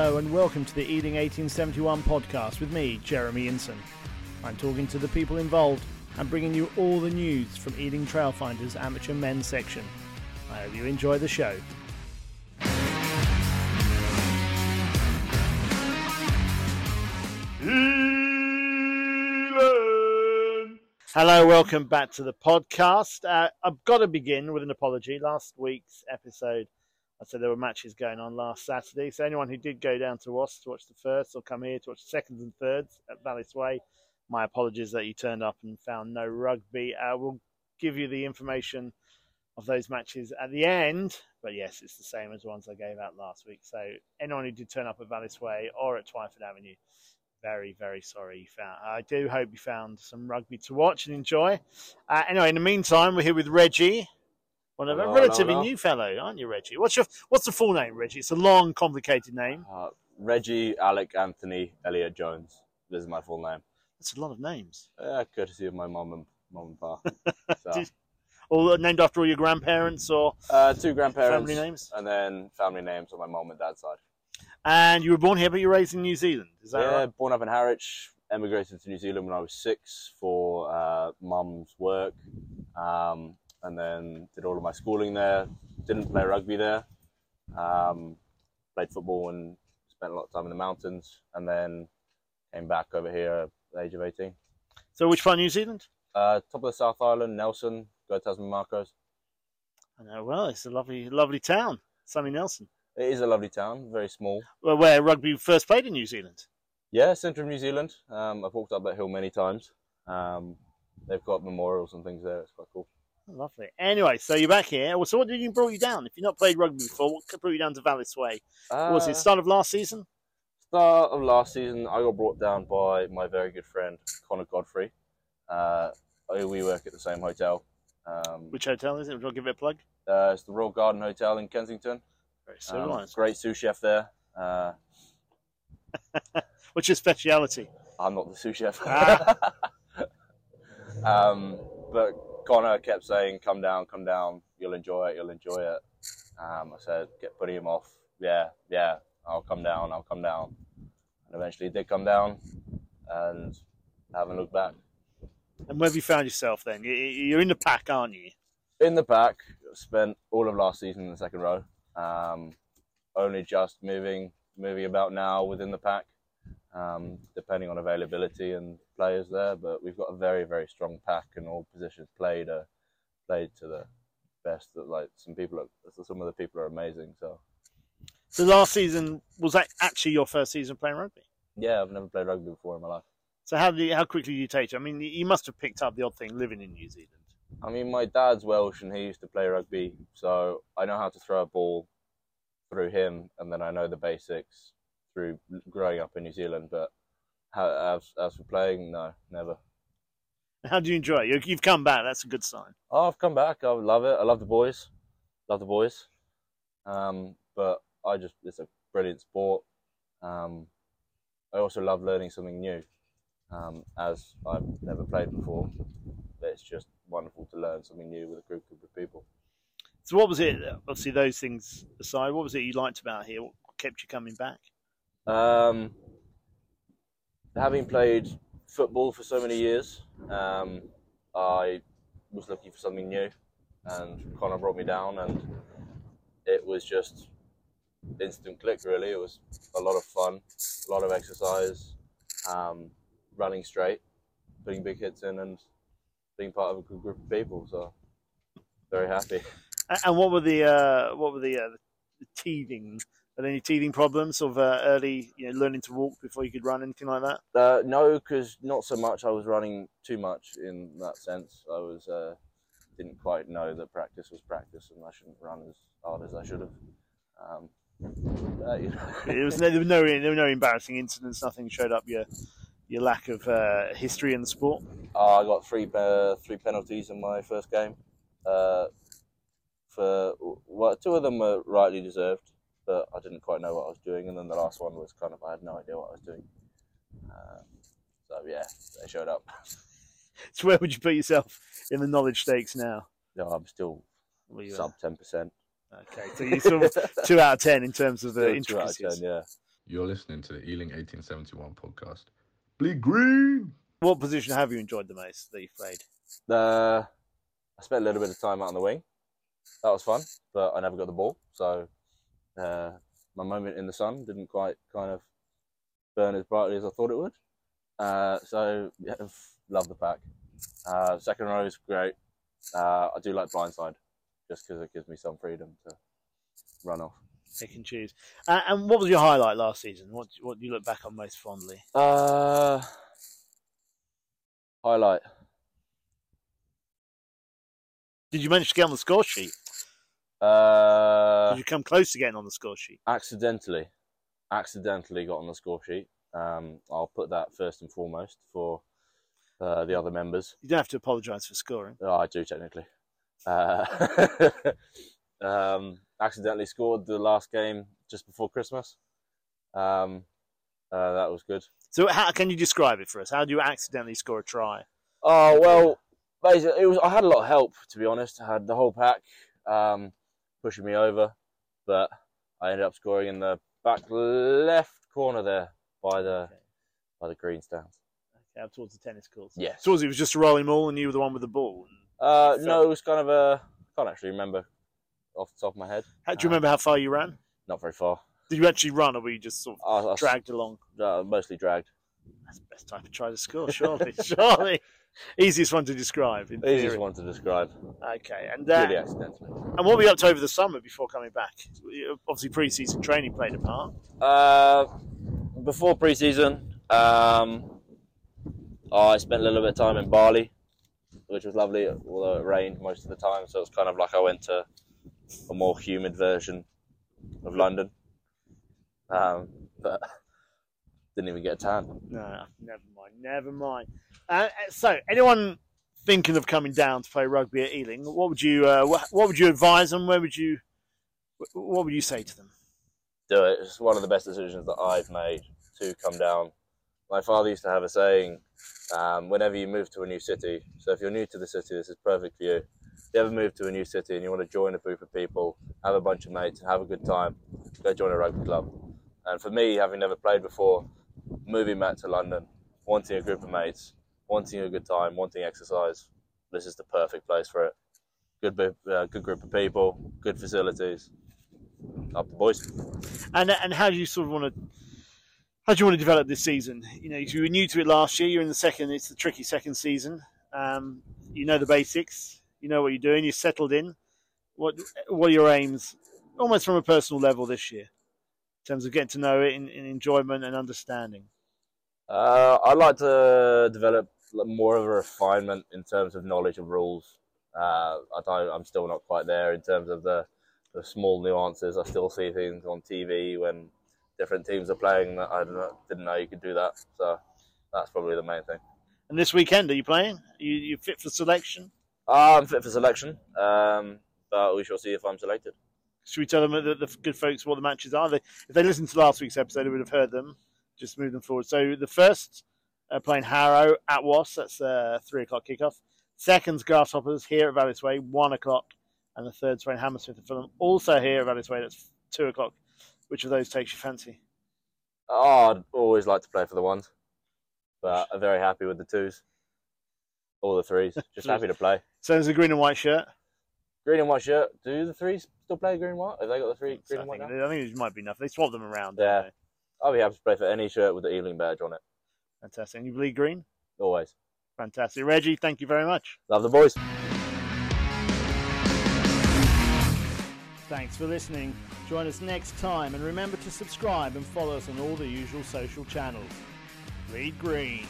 Hello and welcome to the Ealing 1871 podcast with me, Jeremy Inson. I'm talking to the people involved and bringing you all the news from Ealing Trailfinders Amateur Men's section. I hope you enjoy the show. Hello, welcome back to the podcast. Uh, I've got to begin with an apology. Last week's episode, I said there were matches going on last Saturday. So anyone who did go down to Ross to watch the first or come here to watch the seconds and thirds at Vallis Way, my apologies that you turned up and found no rugby. I uh, will give you the information of those matches at the end. But yes, it's the same as the ones I gave out last week. So anyone who did turn up at Vallis Way or at Twyford Avenue, very, very sorry you found. I do hope you found some rugby to watch and enjoy. Uh, anyway, in the meantime, we're here with Reggie, one of a relatively hello. new fellow, aren't you, Reggie? What's your What's the full name, Reggie? It's a long, complicated name. Uh, Reggie Alec Anthony Elliott Jones. This is my full name. That's a lot of names. Yeah, courtesy of my mom and mom and pa. So. all named after all your grandparents or uh, two grandparents, family names, and then family names on my mom and dad's side. And you were born here, but you were raised in New Zealand. Is that yeah, right? born up in Harwich. Emigrated to New Zealand when I was six for uh, mum's work, um, and then did all of my schooling there. Didn't play rugby there. Um, played football and spent a lot of time in the mountains, and then came back over here at the age of eighteen. So, which part of New Zealand? Uh, top of the South Island, Nelson, go Tasman Makos. I know. Well, it's a lovely, lovely town, sunny Nelson. It is a lovely town, very small. Well, where rugby first played in New Zealand? Yeah, central New Zealand. Um, I've walked up that hill many times. Um, they've got memorials and things there. It's quite cool. Oh, lovely. Anyway, so you're back here. Well, So what did you brought you down? If you've not played rugby before, what brought you down to Vallis Way? Uh, was it start of last season? Start of last season, I got brought down by my very good friend Connor Godfrey. Uh, we work at the same hotel. Um, Which hotel is it? Would you give it a plug? Uh, it's the Royal Garden Hotel in Kensington. Very civilized. Um, great sous chef there. Uh, What's your speciality? I'm not the sous chef. Ah. um, but Connor kept saying, "Come down, come down. You'll enjoy it. You'll enjoy it." Um, I said, "Get putting him off." Yeah, yeah. I'll come down. I'll come down. And eventually, he did come down, and haven't looked back. And where have you found yourself then? You're in the pack, aren't you? In the pack. Spent all of last season in the second row. Um, only just moving moving about now within the pack, um, depending on availability and players there. But we've got a very very strong pack, and all positions played are played to the best. That like some people, are, some of the people are amazing. So, so last season was that actually your first season playing rugby? Yeah, I've never played rugby before in my life. So how did you, how quickly did you take it? I mean, you must have picked up the odd thing living in New Zealand. I mean, my dad's Welsh and he used to play rugby, so I know how to throw a ball through him, and then I know the basics through growing up in New Zealand. But how, as as for playing, no, never. How do you enjoy it? You've come back. That's a good sign. Oh, I've come back. I love it. I love the boys. Love the boys. Um, but I just it's a brilliant sport. Um, I also love learning something new. Um, as I've never played before, it's just wonderful to learn something new with a group of people. So, what was it? Obviously, those things aside, what was it you liked about here? What kept you coming back? Um, having played football for so many years, um, I was looking for something new, and Connor brought me down, and it was just instant click. Really, it was a lot of fun, a lot of exercise, um, running straight, putting big hits in, and being part of a good group of people. So very happy. And what were the uh, what were the, uh, the teething? There any teething problems of uh, early, you know, learning to walk before you could run, anything like that? Uh, no, because not so much. I was running too much in that sense. I was uh, didn't quite know that practice was practice, and I shouldn't run as hard as I should have. Um, uh, you know. there was no, there were no there were no embarrassing incidents. Nothing showed up your your lack of uh, history in the sport? Uh, I got three uh, three penalties in my first game. Uh, for well, two of them were rightly deserved, but I didn't quite know what I was doing, and then the last one was kind of I had no idea what I was doing. Um, so yeah, they showed up. so where would you put yourself in the knowledge stakes now? No, I'm still sub ten percent. Okay, so you're sort of two out of ten in terms of the intricacies. Two out of ten, yeah. You're listening to the Ealing 1871 podcast. Bleed green! What position have you enjoyed the most that you've played? Uh, I spent a little bit of time out on the wing. That was fun, but I never got the ball. So uh, my moment in the sun didn't quite kind of burn as brightly as I thought it would. Uh, so yeah, love the pack. Uh, second row is great. Uh, I do like blindside just because it gives me some freedom to run off. Pick and choose. Uh, and what was your highlight last season? What what do you look back on most fondly? Uh, highlight. Did you manage to get on the score sheet? Uh, Did you come close to getting on the score sheet? accidentally, accidentally got on the score sheet. Um, I'll put that first and foremost for uh, the other members. You don't have to apologise for scoring. Oh, I do technically. Uh, um, accidentally scored the last game just before Christmas. Um, uh, that was good. So how can you describe it for us? How do you accidentally score a try? Oh well, basically, it was. I had a lot of help to be honest. I had the whole pack um, pushing me over, but I ended up scoring in the back left corner there by the Okay. by the green stands. Okay, up towards the tennis courts. Yes. So was it was just a rolling ball, and you were the one with the ball. Uh, So- no, it was kind of a. I can't actually remember off the top of my head. How, do you Uh, remember how far you ran? Not very far. Did you actually run, or were you just sort of I, I s- dragged along? uh, mostly dragged. That's the best type of try to score, surely. surely. Easiest one to describe. In Easiest theory. one to describe. Okay, and uh, Really accidentally. and what were you up to over the summer before coming back? Obviously, pre-season training played a part. Uh, before pre-season, um, I spent a little bit of time in Bali, which was lovely, although it rained most of the time. So it's kind of like I went to a more humid version of London. Um, but didn't even get a tan. No, never mind, never mind. Uh, so, anyone thinking of coming down to play rugby at Ealing, what would you uh, what, what would you advise them? Where would you what would you say to them? do it. It's one of the best decisions that I've made to come down. My father used to have a saying, um, whenever you move to a new city, so if you're new to the city, this is perfect for you. If you ever move to a new city and you want to join a group of people, have a bunch of mates, and have a good time, go join a rugby club. And for me, having never played before, moving back to London, wanting a group of mates, wanting a good time, wanting exercise, this is the perfect place for it. Good, uh, good group of people, good facilities. Up the boys. And and how do you sort of want to how do you want to develop this season? You know, if you were new to it last year. You're in the second. It's the tricky second season. Um, you know the basics. You know what you're doing. You're settled in. What what are your aims, almost from a personal level this year, terms of getting to know it in, in enjoyment and understanding? Uh, I'd like to develop more of a refinement in terms of knowledge of rules. Uh, I don't, I'm still not quite there in terms of the, the small nuances. I still see things on TV when different teams are playing that I didn't didn't know you could do that. So that's probably the main thing. And this weekend, are you playing? you you fit for selection? Uh, I'm fit for selection, um, but we shall see if I'm selected. Should we tell them that the good folks what the matches are? They, if they listened to last week's episode, they would have heard them. Just move them forward. So the first uh, playing Harrow at Was. That's uh, three o'clock kickoff. Second's Grasshoppers here at Vallis Way, one o'clock, and the third's playing Hammersmith and Fulham, also here at Vallis Way. That's two o'clock. Which of those takes your fancy? Oh, I'd always like to play for the ones, but I'm very happy with the twos, all the threes. Just happy to play. So there's a green and white shirt. Green and white shirt. Do the threes still play green and white? Have they got the three green I, and white think, now? I think it might be enough. They swap them around. Yeah. don't they? I'll be happy to play for any shirt with the Ealing badge on it. Fantastic. And you bleed green? Always. Fantastic. Reggie, thank you very much. Love the boys. Thanks for listening. Join us next time and remember to subscribe and follow us on all the usual social channels. Bleed green.